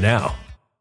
now.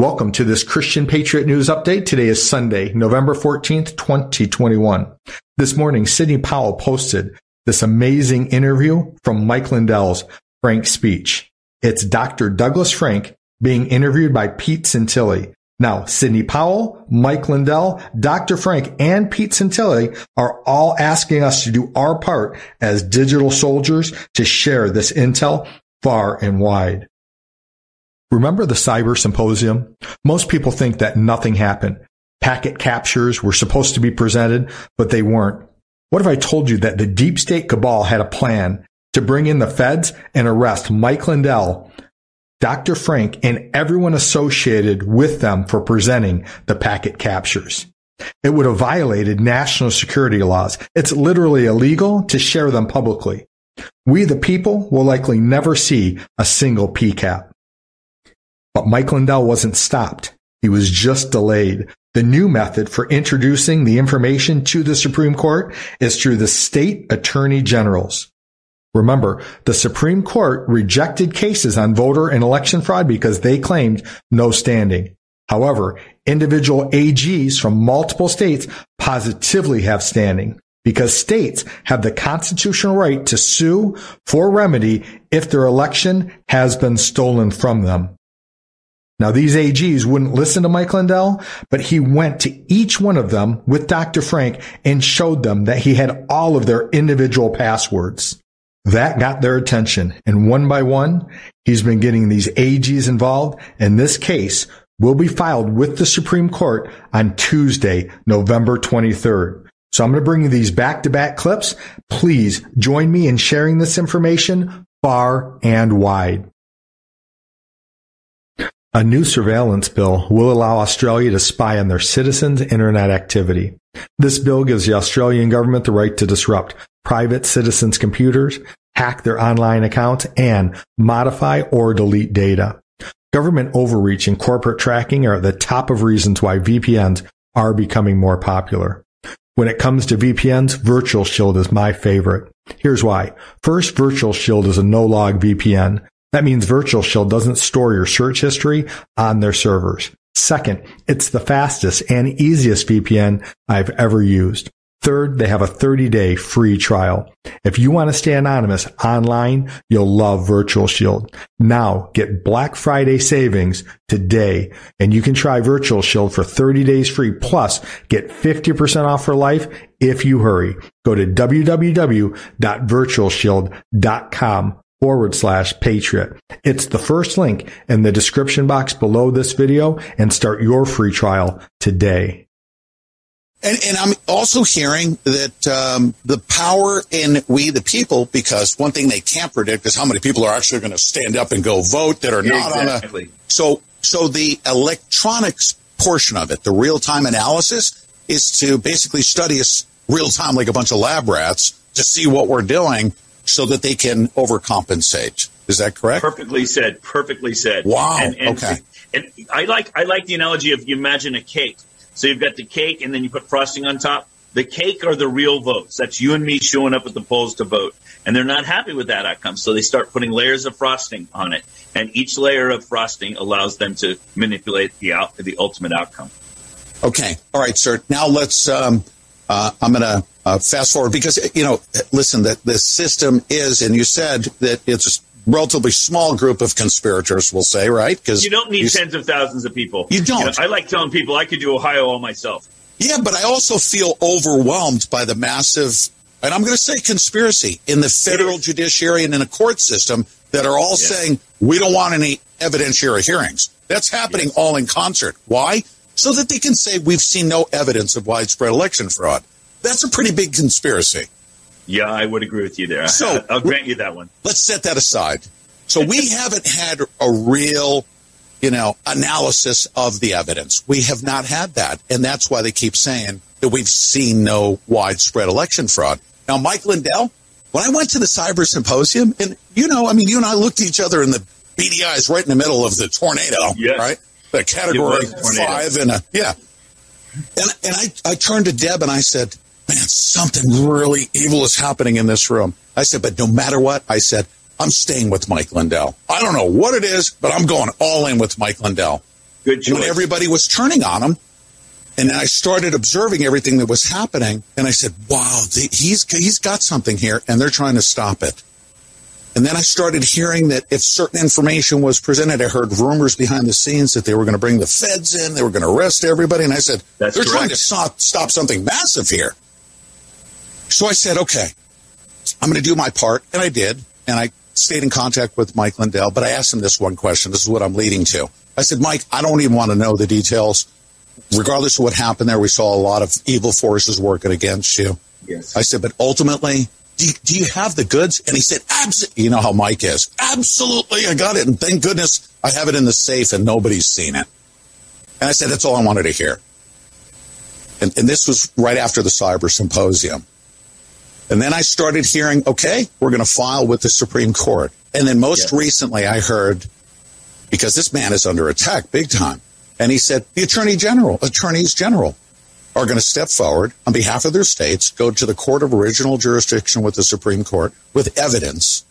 Welcome to this Christian Patriot News Update. Today is Sunday, November 14th, 2021. This morning, Sidney Powell posted this amazing interview from Mike Lindell's FrankSpeech. It's Dr. Douglas Frank being interviewed by Pete Santilli. Now, Sidney Powell, Mike Lindell, Dr. Frank, and Pete Santilli are all asking us to do our part as digital soldiers to share this intel far and wide. Remember the cyber symposium? Most people think that nothing happened. Packet captures were supposed to be presented, but they weren't. What if I told you that the deep state cabal had a plan to bring in the feds and arrest Mike Lindell, Dr. Frank, and everyone associated with them for presenting the packet captures? It would have violated national security laws. It's literally illegal to share them publicly. We, the people, will likely never see a single PCAP. But Mike Lindell wasn't stopped. He was just delayed. The new method for introducing the information to the Supreme Court is through the state attorney generals. Remember, the Supreme Court rejected cases on voter and election fraud because they claimed no standing. However, individual AGs from multiple states positively have standing because states have the constitutional right to sue for remedy if their election has been stolen from them. Now, these AGs wouldn't listen to Mike Lindell, but he went to each one of them with Dr. Frank and showed them that he had all of their individual passwords. That got their attention. And one by one, he's been getting these AGs involved. And this case will be filed with the Supreme Court on Tuesday, November 23rd. So I'm going to bring you these back to back clips. Please join me in sharing this information far and wide. A new surveillance bill will allow Australia to spy on their citizens' internet activity. This bill gives the Australian government the right to disrupt private citizens' computers, hack their online accounts, and modify or delete data. Government overreach and corporate tracking are at the top of reasons why VPNs are becoming more popular. When it comes to VPNs, Virtual Shield is my favorite. Here's why. First, Virtual Shield is a no-log VPN. That means Virtual Shield doesn't store your search history on their servers. Second, it's the fastest and easiest VPN I've ever used. Third, they have a 30 day free trial. If you want to stay anonymous online, you'll love Virtual Shield. Now get Black Friday savings today and you can try Virtual Shield for 30 days free plus get 50% off for life if you hurry. Go to www.virtualshield.com forward slash patriot. It's the first link in the description box below this video and start your free trial today. And, and I'm also hearing that um, the power in we the people, because one thing they can't predict is how many people are actually going to stand up and go vote that are not exactly. on a. So, so the electronics portion of it, the real time analysis, is to basically study us real time like a bunch of lab rats to see what we're doing so that they can overcompensate. Is that correct? Perfectly said. Perfectly said. Wow. And, and, okay. And I like I like the analogy of you imagine a cake. So you've got the cake, and then you put frosting on top. The cake are the real votes. That's you and me showing up at the polls to vote. And they're not happy with that outcome. So they start putting layers of frosting on it. And each layer of frosting allows them to manipulate the out, the ultimate outcome. Okay. All right, sir. Now let's, um, uh, I'm going to uh, fast forward because, you know, listen, that the system is, and you said that it's a relatively small group of conspirators, we'll say, right? Because you don't need you, tens of thousands of people. You don't. You know, I like telling people I could do Ohio all myself. Yeah, but I also feel overwhelmed by the massive, and I'm going to say conspiracy in the federal judiciary and in a court system that are all yes. saying we don't want any evidentiary hearings. That's happening yes. all in concert. Why? So that they can say we've seen no evidence of widespread election fraud. That's a pretty big conspiracy. Yeah, I would agree with you there. So I'll grant you that one. Let's set that aside. So we haven't had a real, you know, analysis of the evidence. We have not had that. And that's why they keep saying that we've seen no widespread election fraud. Now, Mike Lindell, when I went to the cyber symposium, and you know, I mean, you and I looked at each other in the beady eyes right in the middle of the tornado, yes. right? The category five and a, yeah. And, and I, I turned to Deb and I said, man, something really evil is happening in this room. I said, but no matter what, I said, I'm staying with Mike Lindell. I don't know what it is, but I'm going all in with Mike Lindell. Good choice. When everybody was turning on him, and I started observing everything that was happening, and I said, "Wow, the, he's he's got something here, and they're trying to stop it." And then I started hearing that if certain information was presented, I heard rumors behind the scenes that they were going to bring the feds in, they were going to arrest everybody, and I said, That's "They're correct. trying to stop, stop something massive here." So I said, "Okay, I'm going to do my part," and I did, and I stayed in contact with Mike Lindell, but I asked him this one question. This is what I'm leading to. I said, Mike, I don't even want to know the details. Regardless of what happened there, we saw a lot of evil forces working against you. Yes. I said, but ultimately, do you, do you have the goods? And he said, absolutely. You know how Mike is. Absolutely. I got it. And thank goodness I have it in the safe and nobody's seen it. And I said, that's all I wanted to hear. And, and this was right after the cyber symposium. And then I started hearing, okay, we're going to file with the Supreme Court. And then most recently, I heard, because this man is under attack big time, and he said the Attorney General, Attorneys General, are going to step forward on behalf of their states, go to the court of original jurisdiction with the Supreme Court with evidence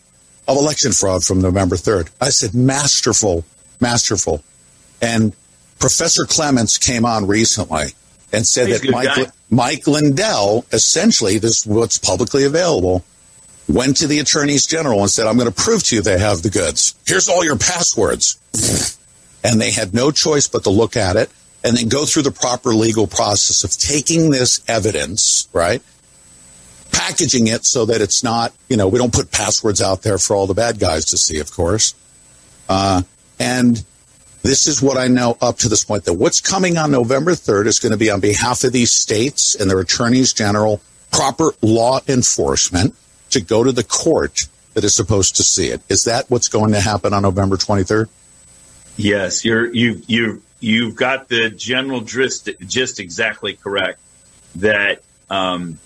of election fraud from November 3rd. I said, masterful, masterful. And Professor Clements came on recently and said He's that Mike, guy. Mike Lindell, essentially, this is what's publicly available, went to the attorneys general and said, I'm going to prove to you they have the goods. Here's all your passwords. And they had no choice but to look at it and then go through the proper legal process of taking this evidence, right? Packaging it so that it's not, you know, we don't put passwords out there for all the bad guys to see, of course. Uh, and this is what I know up to this point that what's coming on November 3rd is going to be on behalf of these states and their attorneys general, proper law enforcement to go to the court that is supposed to see it. Is that what's going to happen on November 23rd? Yes, you're you you you've got the general gist just exactly correct. That um,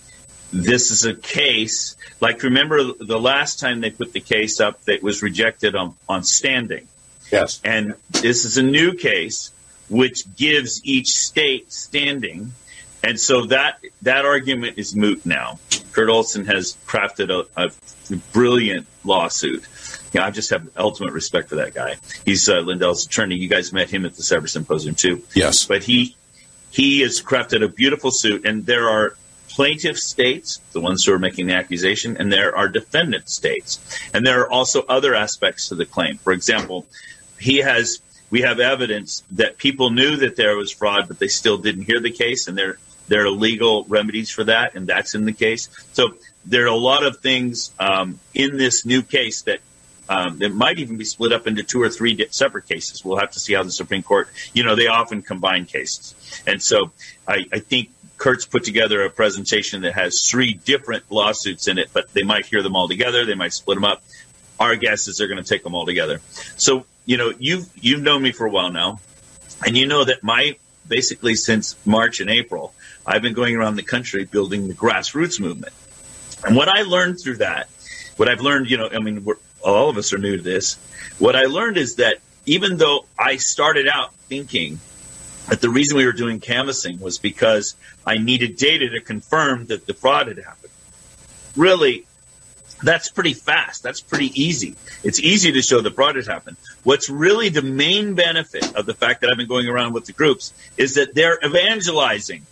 this is a case like remember the last time they put the case up that was rejected on on standing, Yes. and this is a new case which gives each state standing, and so that that argument is moot now. Kurt Olsen has crafted a, a brilliant lawsuit. Yeah, I just have ultimate respect for that guy. He's uh, Lindell's attorney. You guys met him at the Cyber Symposium too. Yes. But he he has crafted a beautiful suit, and there are plaintiff states, the ones who are making the accusation, and there are defendant states, and there are also other aspects to the claim. For example, he has we have evidence that people knew that there was fraud, but they still didn't hear the case, and there there are legal remedies for that, and that's in the case. So there are a lot of things um, in this new case that um, that might even be split up into two or three separate cases. We'll have to see how the Supreme Court, you know, they often combine cases. And so I, I think Kurt's put together a presentation that has three different lawsuits in it, but they might hear them all together. They might split them up. Our guess is they're going to take them all together. So, you know, you've, you've known me for a while now, and you know that my, basically since March and April, I've been going around the country building the grassroots movement. And what I learned through that, what I've learned, you know, I mean, all of us are new to this. What I learned is that even though I started out thinking that the reason we were doing canvassing was because I needed data to confirm that the fraud had happened, really, that's pretty fast. That's pretty easy. It's easy to show the fraud had happened. What's really the main benefit of the fact that I've been going around with the groups is that they're evangelizing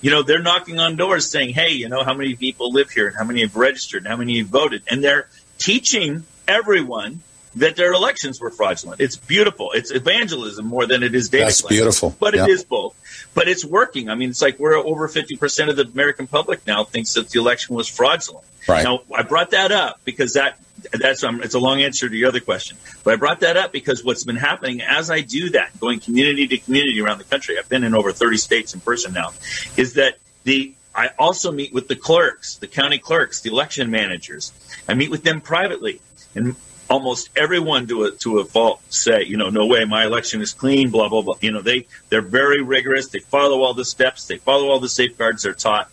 you know, they're knocking on doors saying, hey, you know, how many people live here and how many have registered and how many have voted. And they're teaching everyone that their elections were fraudulent. It's beautiful. It's evangelism more than it is data. That's beautiful. But Yeah. it is both. But it's working. I mean, it's like we're over 50% of the American public now thinks that the election was fraudulent. Right. Now, I brought that up because that that's um, it's a long answer to your other question. But I brought that up because what's been happening as I do that, going community to community around the country, I've been in over 30 states in person now, is that the I also meet with the clerks, the county clerks, the election managers. I meet with them privately. And almost everyone to a to a fault say, you know, no way, my election is clean, blah blah blah. You know, they they're very rigorous. They follow all the steps. They follow all the safeguards they're taught.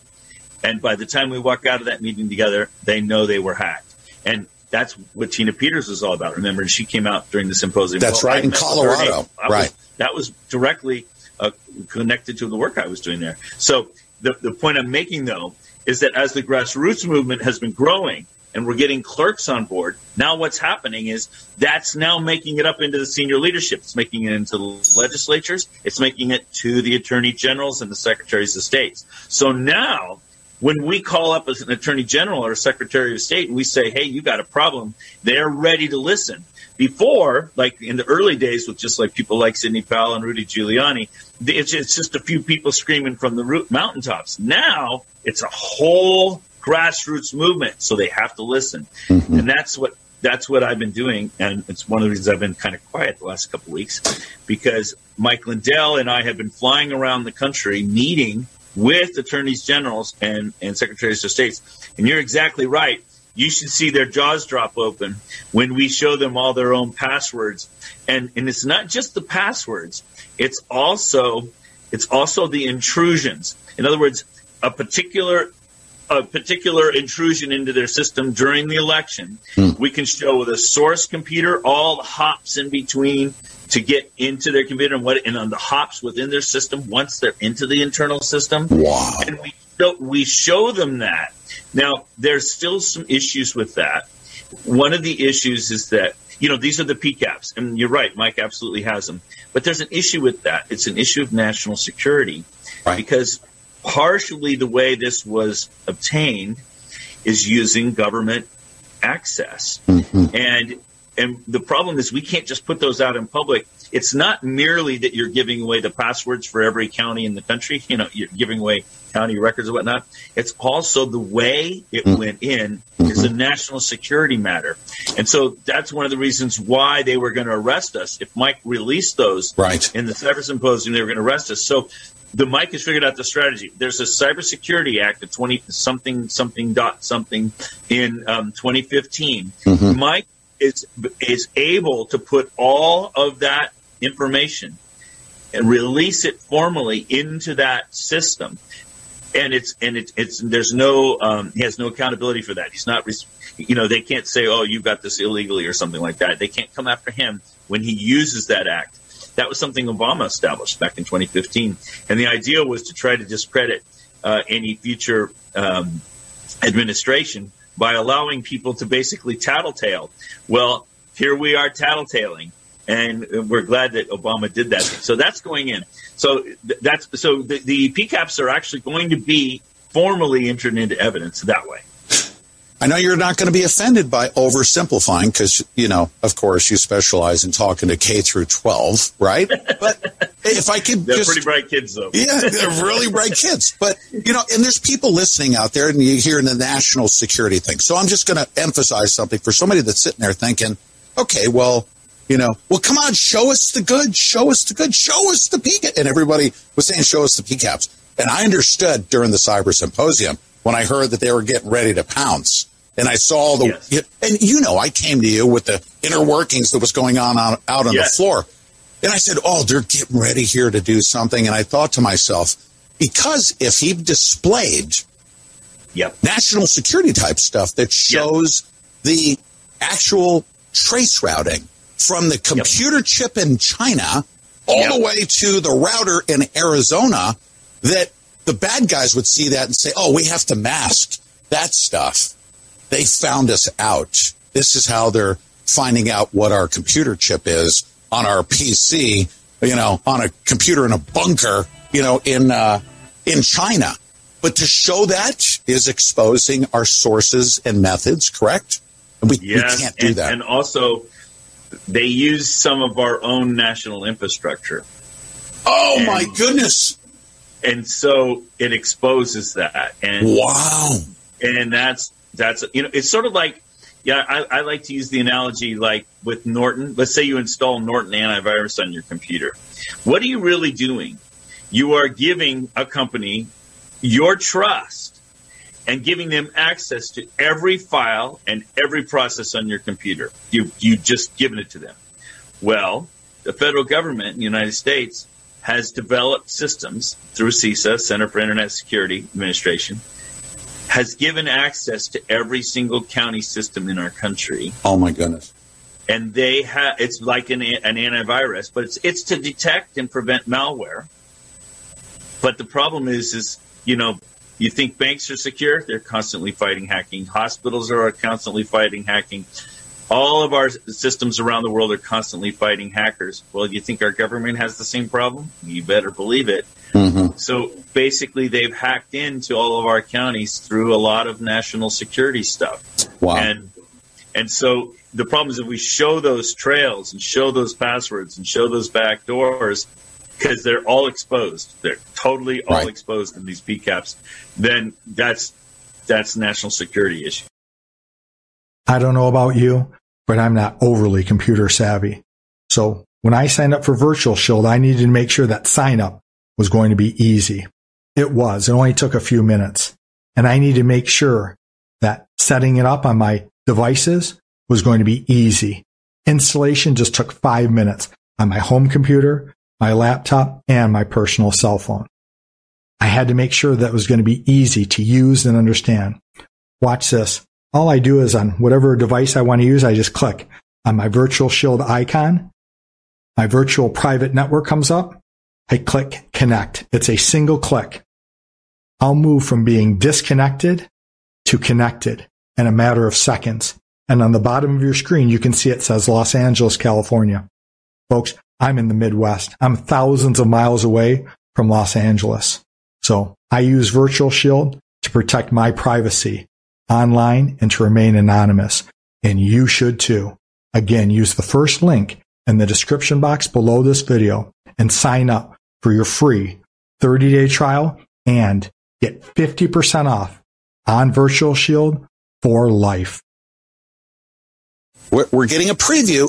And by the time we walk out of that meeting together, they know they were hacked. And that's what Tina Peters was all about. Remember, she came out during the symposium. That's well, right in Colorado. right. Was, that was directly uh, connected to the work I was doing there. So the the point I'm making though is that as the grassroots movement has been growing and we're getting clerks on board. Now, what's happening is that's now making it up into the senior leadership. It's making it into the legislatures. It's making it to the attorney generals and the secretaries of states. So now, when we call up as an attorney general or a secretary of state and we say, hey, you got a problem, they're ready to listen. Before, like in the early days with just like people like Sidney Powell and Rudy Giuliani, it's, it's just a few people screaming from the mountaintops. Now it's a whole grassroots movement, so they have to listen. Mm-hmm. And that's what that's what I've been doing, and it's one of the reasons I've been kind of quiet the last couple of weeks because Mike Lindell and I have been flying around the country meeting with attorneys generals and, and secretaries of states. And you're exactly right. You should see their jaws drop open when we show them all their own passwords. And and it's not just the passwords, it's also it's also the intrusions. In other words, a particular a particular intrusion into their system during the election, hmm. we can show with a source computer all the hops in between to get into their computer and what and on the hops within their system once they're into the internal system. Wow. And we show, we show them that. Now there's still some issues with that. One of the issues is that you know these are the PCAPs, and you're right, Mike absolutely has them. But there's an issue with that. It's an issue of national security right. because partially the way this was obtained is using government access. Mm-hmm. And and the problem is we can't just put those out in public. It's not merely that you're giving away the passwords for every county in the country, you know, you're giving away county records and whatnot. It's also the way it mm-hmm. went in is a national security matter. And so that's one of the reasons why they were going to arrest us. If Mike released those right. in the cyber symposium, they were going to arrest us. So the Mike has figured out the strategy. There's a Cybersecurity Act of 20 something something dot something in um, 2015. Mm-hmm. Mike is is able to put all of that information and release it formally into that system. And it's and it's it's there's no um, he has no accountability for that. He's not you know they can't say oh you got this illegally or something like that. They can't come after him when he uses that act. That was something Obama established back in 2015. And the idea was to try to discredit uh, any future um, administration by allowing people to basically tattletale. Well, here we are tattletaling. And we're glad that Obama did that. So that's going in. So that's so the, the PCAPs are actually going to be formally entered into evidence that way. I know you're not going to be offended by oversimplifying because, you know, of course, you specialize in talking to K through 12, right? But if I could they're just, pretty bright kids, though. yeah, they're really bright kids. But, you know, and there's people listening out there and you hear the national security thing. So I'm just going to emphasize something for somebody that's sitting there thinking, okay, well, you know, well, come on, show us the good, show us the good, show us the PCAP. And everybody was saying, show us the PCAPs. And I understood during the cyber symposium when I heard that they were getting ready to pounce. And I saw the, yes. and you know, I came to you with the inner workings that was going on out, out on yes. the floor. And I said, Oh, they're getting ready here to do something. And I thought to myself, because if he displayed yep. national security type stuff that shows yep. the actual trace routing from the computer yep. chip in China all the way to the router in Arizona, that the bad guys would see that and say, oh, we have to mask that stuff. They found us out. This is how they're finding out what our computer chip is on our PC, you know, on a computer in a bunker, you know, in, uh, in China. But to show that is exposing our sources and methods, correct? And we, yes, we can't do and, that. And also, they use some of our own national infrastructure. Oh and, my goodness! And so it exposes that. And wow, and that's that's you know it's sort of like yeah I, I like to use the analogy like with Norton. Let's say you install Norton antivirus on your computer. What are you really doing? You are giving a company your trust and giving them access to every file and every process on your computer. You you just given it to them. Well, the federal government in the United States has developed systems through CISA, Center for Internet Security Administration, has given access to every single county system in our country. Oh my goodness. And they have it's like an, an antivirus, but it's it's to detect and prevent malware. But the problem is is, you know, you think banks are secure? They're constantly fighting hacking. Hospitals are constantly fighting hacking. All of our systems around the world are constantly fighting hackers. Well, you think our government has the same problem? You better believe it. Mm-hmm. So basically, they've hacked into all of our counties through a lot of national security stuff. Wow. And and so the problem is if we show those trails and show those passwords and show those back doors, because they're all exposed, they're totally all right. exposed in these PCAPs, then that's that's national security issue. I don't know about you, but I'm not overly computer savvy. So when I signed up for Virtual Shield, I needed to make sure that sign up was going to be easy. It was. It only took a few minutes. And I needed to make sure that setting it up on my devices was going to be easy. Installation just took five minutes on my home computer, my laptop, and my personal cell phone. I had to make sure that was going to be easy to use and understand. Watch this. All I do is on whatever device I want to use, I just click on my virtual shield icon. My virtual private network comes up. I click connect. It's a single click. I'll move from being disconnected to connected in a matter of seconds. And on the bottom of your screen, you can see it says Los Angeles, California. Folks, I'm in the Midwest. I'm thousands of miles away from Los Angeles. So I use Virtual Shield to protect my privacy online and to remain anonymous. And you should too. Again, use the first link in the description box below this video and sign up for your free 30 day trial and get 50% off on Virtual Shield for life. We're getting a preview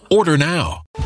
Order now.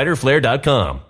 fighterflare.com.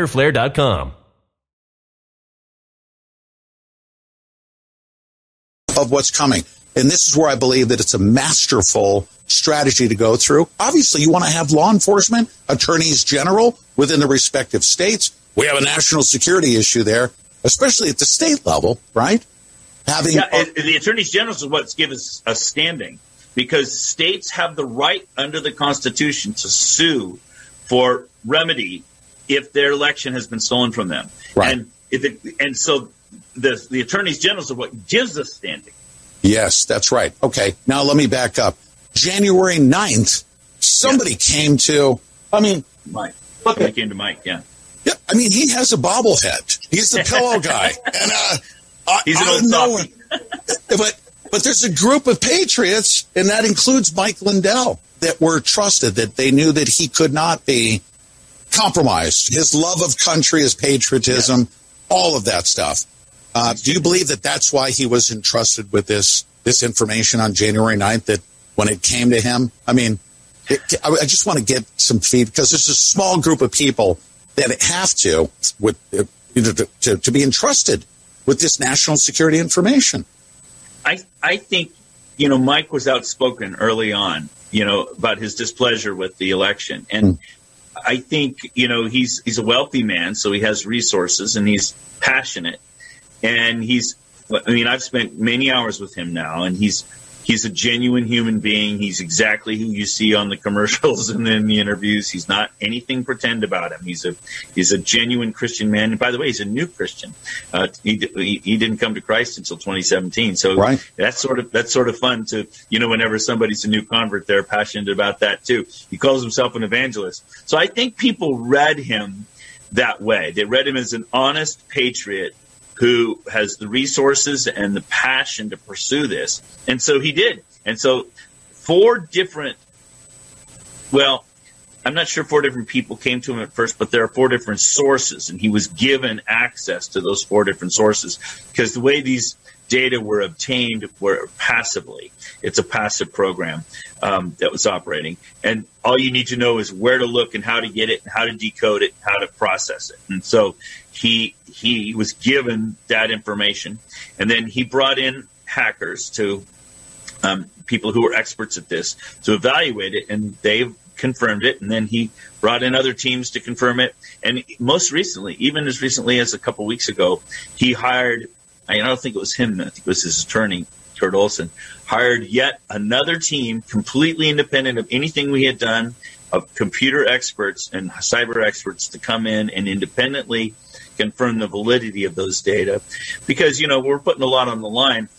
Of what's coming. And this is where I believe that it's a masterful strategy to go through. Obviously, you want to have law enforcement, attorneys general within the respective states. We have a national security issue there, especially at the state level, right? Having yeah, uh, the attorneys general is what's given us a standing because states have the right under the Constitution to sue for remedy if their election has been stolen from them. Right. And if it, and so the the attorneys general are what gives us standing. Yes, that's right. Okay, now let me back up. January 9th, somebody came to. I mean, Mike. Look, at, came to Mike. Yeah. Yeah, I mean, he has a bobblehead. He's the pillow guy, and uh, I, he's an old softy. but but there's a group of patriots, and that includes Mike Lindell, that were trusted, that they knew that he could not be compromised. His love of country, his patriotism, all of that stuff. Uh, do you believe that that's why he was entrusted with this this information on January 9th? That when it came to him, I mean, it, I just want to get some feed because there's a small group of people that have to with uh, to, to, to be entrusted with this national security information. I I think you know Mike was outspoken early on, you know, about his displeasure with the election, and mm. I think you know he's he's a wealthy man, so he has resources and he's passionate, and he's. I mean, I've spent many hours with him now, and he's he's a genuine human being. He's exactly who you see on the commercials and in the interviews. He's not anything pretend about him. He's a he's a genuine Christian man. And by the way, he's a new Christian. Uh, he, he, he didn't come to Christ until 2017. So right. that's sort of that's sort of fun to you know whenever somebody's a new convert, they're passionate about that too. He calls himself an evangelist. So I think people read him that way. They read him as an honest patriot who has the resources and the passion to pursue this. And so he did. And so four different, well, I'm not sure four different people came to him at first, but there are four different sources, and he was given access to those four different sources because the way these data were obtained were passively. It's a passive program um, that was operating, and all you need to know is where to look and how to get it, and how to decode it, how to process it. And so he he was given that information, and then he brought in hackers to um, people who were experts at this to evaluate it, and they confirmed it. And then he brought in other teams to confirm it. And most recently, even as recently as a couple weeks ago, he hired. I don't think it was him. I think it was his attorney, Kurt Olsen, hired yet another team completely independent of anything we had done, of computer experts and cyber experts to come in and independently confirm the validity of those data, because you know we're putting a lot on the line.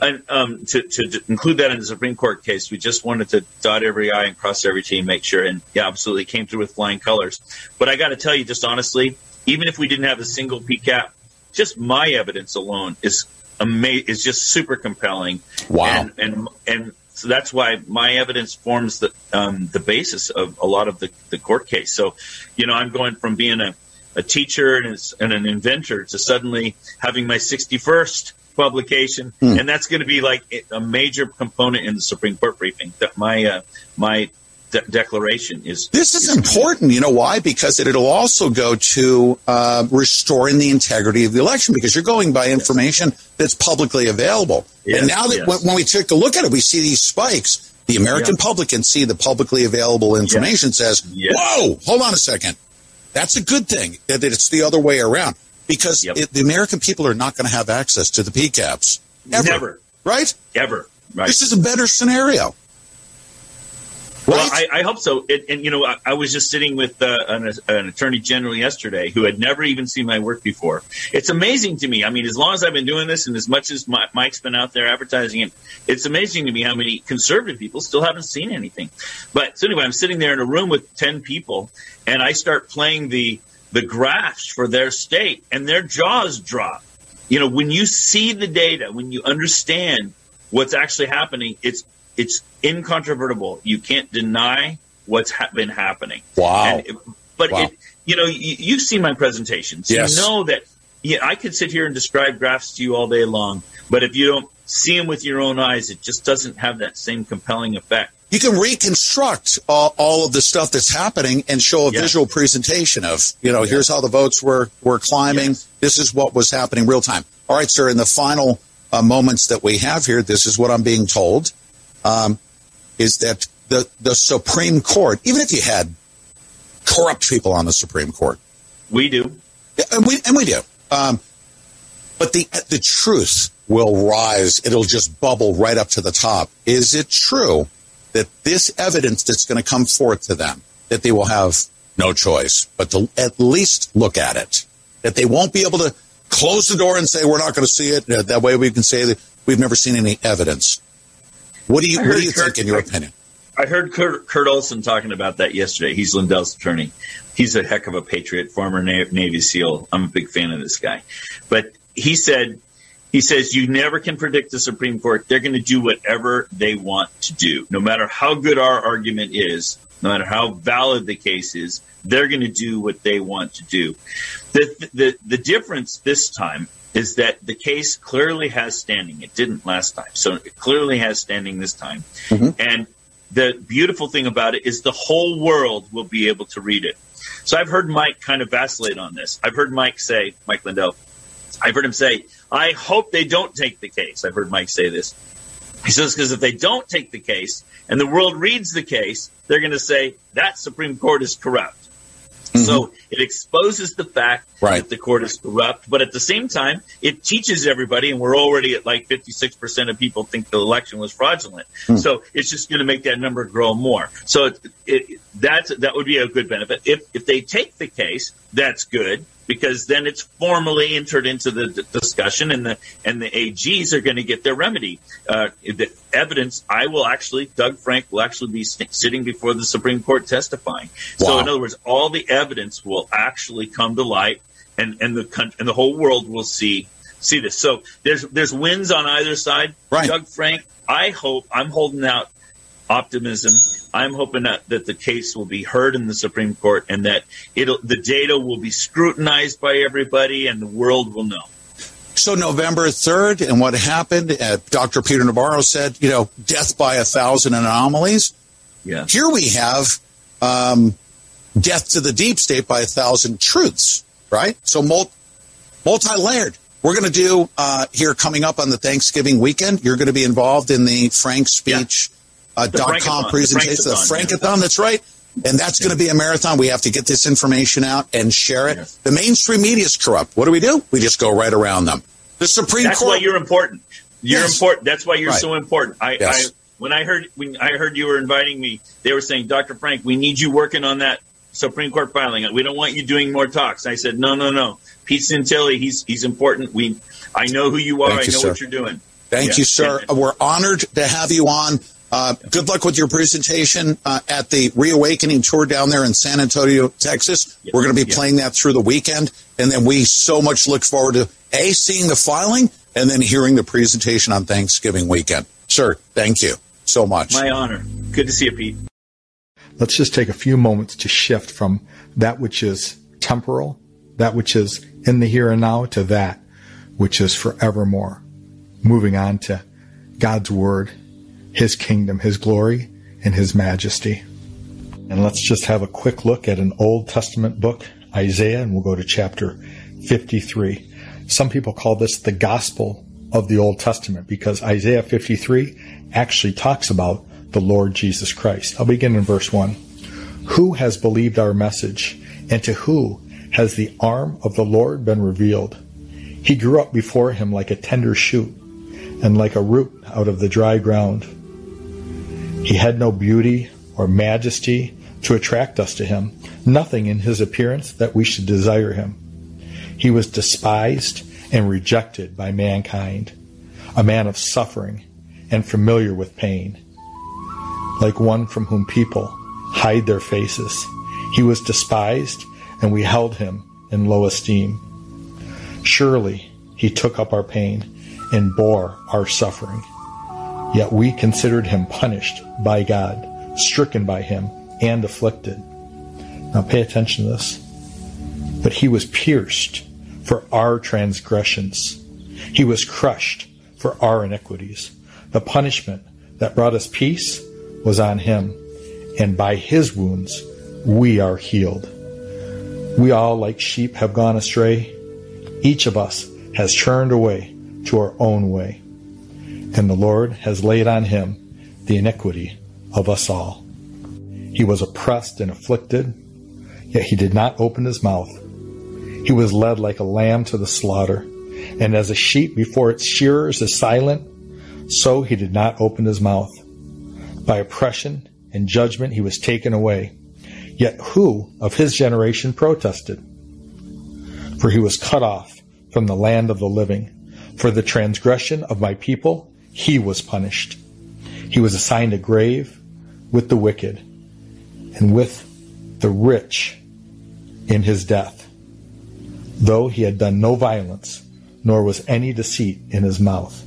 And um, to, to, include that in the Supreme Court case, we just wanted to dot every I and cross every T, and make sure, and yeah, absolutely came through with flying colors. But I got to tell you, just honestly, even if we didn't have a single PCAP, just my evidence alone is ama- is just super compelling. Wow, and and, and so that's why my evidence forms the um, the basis of a lot of the, the court case. So, you know, I'm going from being a a teacher and, and an inventor to suddenly having my 61st publication, hmm. and that's going to be like a major component in the Supreme Court briefing. That my uh, my de- declaration is. This is, is important. You know why? Because it'll also go to uh, restoring the integrity of the election because you're going by information yes. that's publicly available. Yes. And now that yes. when, when, we take a look at it, we see these spikes. The American public can see the publicly available information says, "Whoa, hold on a second that's a good thing that it's the other way around because yep. it, the American people are not going to have access to the PCAPs. Ever. Never. Right? Ever. Right. This is a better scenario. Well, I, I, hope so. It, and you know, I, I, was just sitting with uh, an, an, attorney general yesterday who had never even seen my work before. It's amazing to me. I mean, as long as I've been doing this, and as much as my, Mike's been out there advertising it, it's amazing to me how many conservative people still haven't seen anything. But so anyway, I'm sitting there in a room with ten people, and I start playing the the graphs for their state and their jaws drop. You know, when you see the data, when you understand what's actually happening, it's it's incontrovertible. You can't deny what's ha- been happening. Wow. And, but wow. It, you know, you, you've seen my presentations. Yes. You know that yeah, I could sit here and describe graphs to you all day long, but if you don't see them with your own eyes, it just doesn't have that same compelling effect. You can reconstruct all, all of the stuff that's happening and show a Yes. visual presentation of, you know, here's how the votes were were climbing. Yes. This is what was happening real time. All right, sir. In the final uh, moments that we have here, this is what I'm being told: um, is that the the Supreme Court, even if you had corrupt people on the Supreme Court, We do. Yeah, and we and we do. Um, but the the truth will rise. It'll just bubble right up to the top. Is it true that this evidence that's going to come forth to them that they will have no choice but to at least look at it? That they won't be able to close the door and say we're not going to see it. That way we can say that we've never seen any evidence. What do you What do you Kurt- think, in your opinion? I heard Kurt, Kurt Olsen talking about that yesterday. He's Lindell's attorney. He's a heck of a patriot, former Navy SEAL. I'm a big fan of this guy. But he said, he says, you never can predict the Supreme Court. They're going to do whatever they want to do. No matter how good our argument is, no matter how valid the case is, they're going to do what they want to do. The, the, the difference this time is that the case clearly has standing. It didn't last time. So it clearly has standing this time. Mm-hmm. And the beautiful thing about it is the whole world will be able to read it. So I've heard Mike kind of vacillate on this. I've heard Mike say, Mike Lindell, I've heard him say, I hope they don't take the case. I've heard Mike say this. He says, because if they don't take the case and the world reads the case, they're going to say that Supreme Court is corrupt. Mm-hmm. So it exposes the fact Right. that the court is corrupt, but at the same time, it teaches everybody, and we're already at like 56% of people think the election was fraudulent. Mm. So it's just going to make that number grow more. So it, it, that's, that would be a good benefit. If, if they take the case, that's good because then it's formally entered into the d- discussion and the, and the AGs are going to get their remedy. Uh, the evidence, I will actually, Doug Frank will actually be st- sitting before the Supreme Court testifying. So in other words, all the evidence will actually come to light and, and the and the whole world will see see this. So there's there's wins on either side. Right. Doug Frank, I hope I'm holding out optimism. I'm hoping that, that the case will be heard in the Supreme Court and that it'll the data will be scrutinized by everybody and the world will know. So November 3rd, and what happened, uh, Dr. Peter Navarro said, you know, death by a thousand anomalies. Yeah. Here we have um, death to the deep state by a thousand truths, right? So multi-layered. We're going to do uh, here coming up on the Thanksgiving weekend. You're going to be involved in the FrankSpeech uh, dot com presentation, the Frankathon, yeah. That's right. And that's going to be a marathon. We have to get this information out and share it. Yes. The mainstream media is corrupt. What do we do? We just go right around them. The Supreme That's Court. why you're important. You're Yes. important. That's why you're Right. so important. I, Yes. I when I heard when I heard you were inviting me, they were saying, Dr. Frank, we need you working on that Supreme Court filing. We don't want you doing more talks. I said, no, no, no. Pete Santilli, he's he's important. We I know who you are. I know sir. what you're doing. Thank Yeah. you, sir. We're honored to have you on. Uh, good luck with your presentation uh, at the Reawakening Tour down there in San Antonio, Texas. Yeah. We're going to be Yeah. playing that through the weekend. And then we so much look forward to A, seeing the filing and then hearing the presentation on Thanksgiving weekend. Sir, thank you so much. My honor. Good to see you, Pete. Let's just take a few moments to shift from that which is temporal, that which is in the here and now, to that which is forevermore. Moving on to God's Word, His kingdom, His glory, and His majesty. And let's just have a quick look at an Old Testament book, Isaiah, and we'll go to chapter 53. Some people call this the gospel of the Old Testament because Isaiah 53 actually talks about the Lord Jesus Christ. I'll begin in verse 1. Who has believed our message, and to who has the arm of the Lord been revealed? He grew up before him like a tender shoot, and like a root out of the dry ground. He had no beauty or majesty to attract us to him, nothing in his appearance that we should desire him. He was despised and rejected by mankind, a man of suffering and familiar with pain. Like one from whom people hide their faces, he was despised and we held him in low esteem. Surely he took up our pain and bore our suffering. Yet we considered him punished by God, stricken by him, and afflicted. Now pay attention to this. But he was pierced for our transgressions. He was crushed for our iniquities. The punishment that brought us peace was on him, and by his wounds we are healed. We all, like sheep, have gone astray. Each of us has turned away to our own way, and the Lord has laid on him the iniquity of us all. He was oppressed and afflicted, yet he did not open his mouth. He was led like a lamb to the slaughter, and as a sheep before its shearers is silent, so he did not open his mouth. By oppression and judgment he was taken away. Yet who of his generation protested? For he was cut off from the land of the living. For the transgression of my people he was punished. He was assigned a grave with the wicked and with the rich in his death, though he had done no violence, nor was any deceit in his mouth.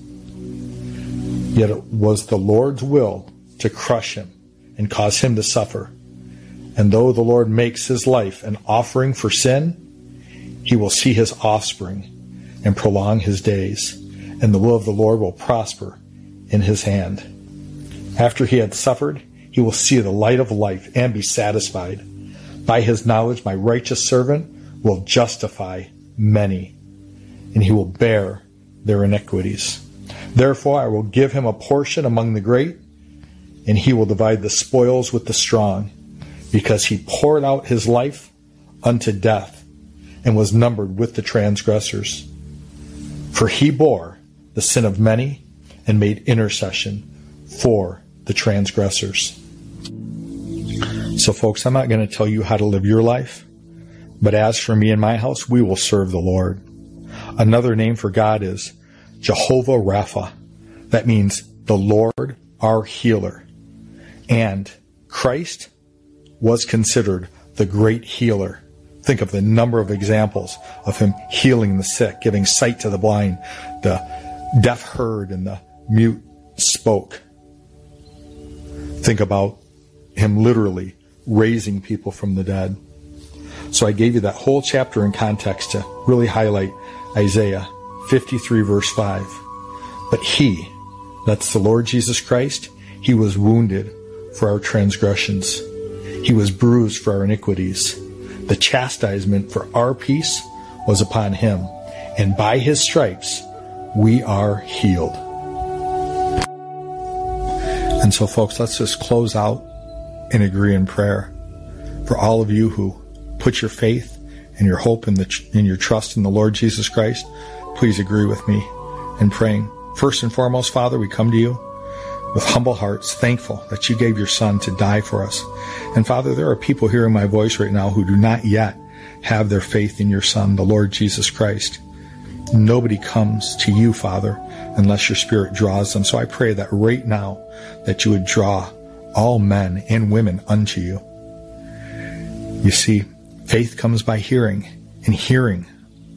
Yet it was the Lord's will to crush him and cause him to suffer. And though the Lord makes his life an offering for sin, he will see his offspring and prolong his days, and the will of the Lord will prosper in his hand. After he had suffered, he will see the light of life and be satisfied. By his knowledge, my righteous servant will justify many, and he will bear their iniquities. Therefore, I will give him a portion among the great, and he will divide the spoils with the strong, because he poured out his life unto death and was numbered with the transgressors. For he bore the sin of many and made intercession for the transgressors. So, folks, I'm not going to tell you how to live your life, but as for me and my house, we will serve the Lord. Another name for God is Jehovah Rapha. That means the Lord our healer. And Christ was considered the great healer. Think of the number of examples of him healing the sick, giving sight to the blind, the deaf heard, and the mute spoke. Think about him literally raising people from the dead. So I gave you that whole chapter in context to really highlight Isaiah 53 verse 5. But he, that's the Lord Jesus Christ, he was wounded for our transgressions. He was bruised for our iniquities. The chastisement for our peace was upon him, and by his stripes we are healed. And so, folks, let's just close out and agree in prayer for all of you who put your faith and your hope in the in your trust in the Lord Jesus Christ please agree with me in praying. First and foremost, Father, we come to you with humble hearts, thankful that you gave your son to die for us. And Father, there are people hearing my voice right now who do not yet have their faith in your son, the Lord Jesus Christ. Nobody comes to you, Father, unless your spirit draws them. So I pray that right now that you would draw all men and women unto you. You see, faith comes by hearing and hearing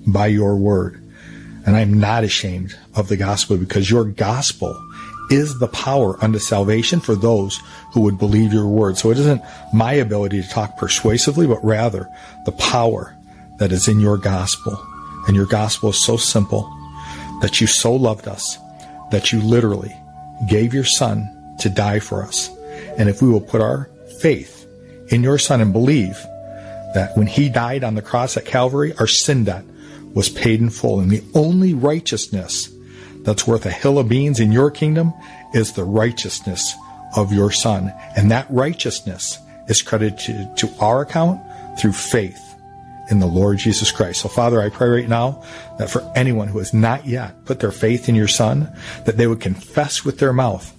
by your word. And I'm not ashamed of the gospel because your gospel is the power unto salvation for those who would believe your word. So it isn't my ability to talk persuasively, but rather the power that is in your gospel. And your gospel is so simple that you so loved us that you literally gave your son to die for us. And if we will put our faith in your son and believe that when he died on the cross at Calvary, our sin debt was paid in full. And the only righteousness that's worth a hill of beans in your kingdom is the righteousness of your son. And that righteousness is credited to our account through faith in the Lord Jesus Christ. So Father, I pray right now that for anyone who has not yet put their faith in your son, that they would confess with their mouth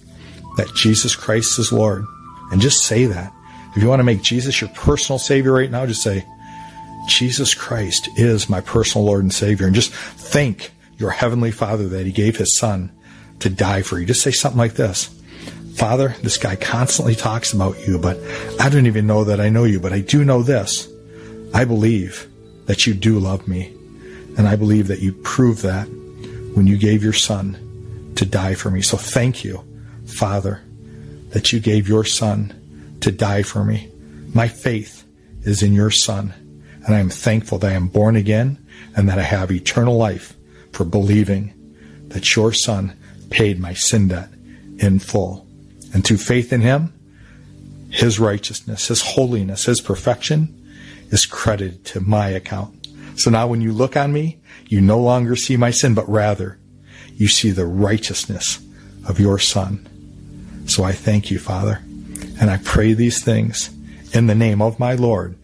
that Jesus Christ is Lord. And just say that. If you want to make Jesus your personal savior right now, just say, Jesus Christ is my personal Lord and Savior. And just thank your Heavenly Father that He gave His Son to die for you. Just say something like this Father, this guy constantly talks about you, but I don't even know that I know you, but I do know this. I believe that you do love me. And I believe that you proved that when you gave your son to die for me. So thank you, Father, that you gave your son to die for me. My faith is in your son. And I am thankful that I am born again and that I have eternal life for believing that your son paid my sin debt in full. And through faith in him, his righteousness, his holiness, his perfection is credited to my account. So now when you look on me, you no longer see my sin, but rather you see the righteousness of your son. So I thank you, Father, and I pray these things in the name of my Lord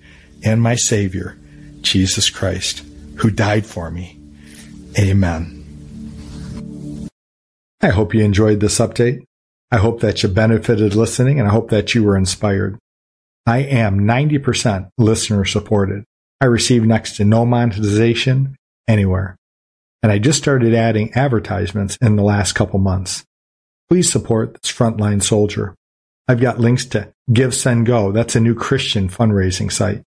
and my Savior, Jesus Christ, who died for me. Amen. I hope you enjoyed this update. I hope that you benefited listening and I hope that you were inspired. I am 90% listener supported. I receive next to no monetization anywhere. And I just started adding advertisements in the last couple months. Please support this frontline soldier. I've got links to Give Send Go. That's a new Christian fundraising site.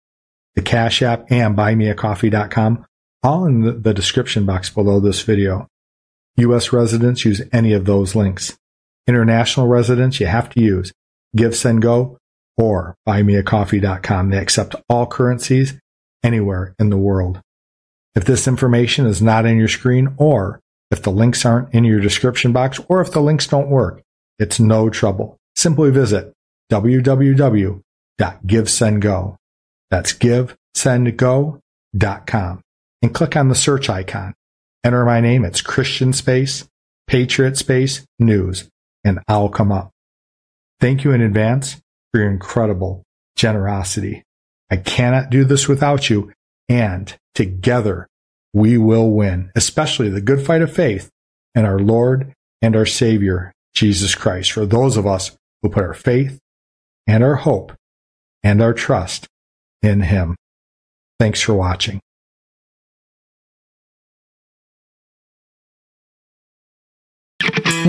The Cash App and buymeacoffee.com, all in the, description box below this video. U.S. residents use any of those links. International residents, you have to use Give Send Go or buymeacoffee.com. They accept all currencies anywhere in the world. If this information is not in your screen or if the links aren't in your description box or if the links don't work, it's no trouble. Simply visit www.givesendgo. That's givesendgo.com and click on the search icon. Enter my name. It's Christian Space, Patriot Space, News, and I'll come up. Thank you in advance for your incredible generosity. I cannot do this without you. And together we will win, especially the good fight of faith in our Lord and our Savior, Jesus Christ, for those of us who put our faith and our hope and our trust in Him. Thanks for watching.